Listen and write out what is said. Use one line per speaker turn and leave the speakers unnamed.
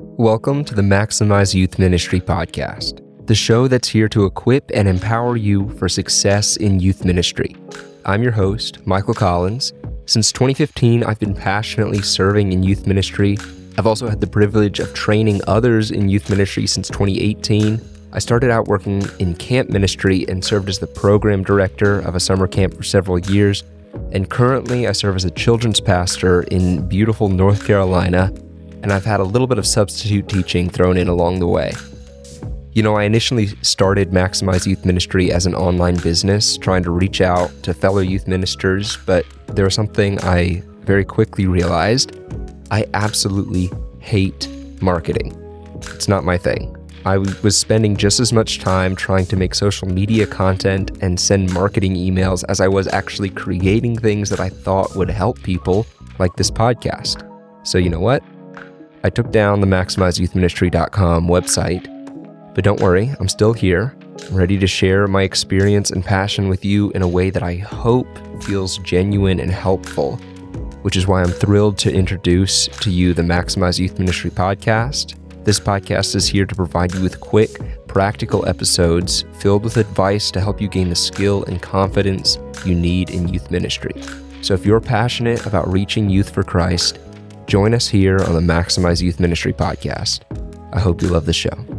Welcome to the Maximize Youth Ministry podcast, the show that's here to equip and empower you for success in youth ministry. I'm your host, Michael Collins. Since 2015, I've been passionately serving in youth ministry. I've also had the privilege of training others in youth ministry since 2018. I started out working in camp ministry and served as the program director of a summer camp for several years. And currently, I serve as a children's pastor in beautiful North Carolina and I've had a little bit of substitute teaching thrown in along the way. You know, I initially started Maximize Youth Ministry as an online business, trying to reach out to fellow youth ministers, but there was something I very quickly realized I absolutely hate marketing. It's not my thing. I was spending just as much time trying to make social media content and send marketing emails as I was actually creating things that I thought would help people, like this podcast. So, you know what? I took down the MaximizeYouthMinistry.com website, but don't worry, I'm still here, I'm ready to share my experience and passion with you in a way that I hope feels genuine and helpful, which is why I'm thrilled to introduce to you the Maximize Youth Ministry podcast. This podcast is here to provide you with quick, practical episodes filled with advice to help you gain the skill and confidence you need in youth ministry. So if you're passionate about reaching youth for Christ, Join us here on the Maximize Youth Ministry podcast. I hope you love the show.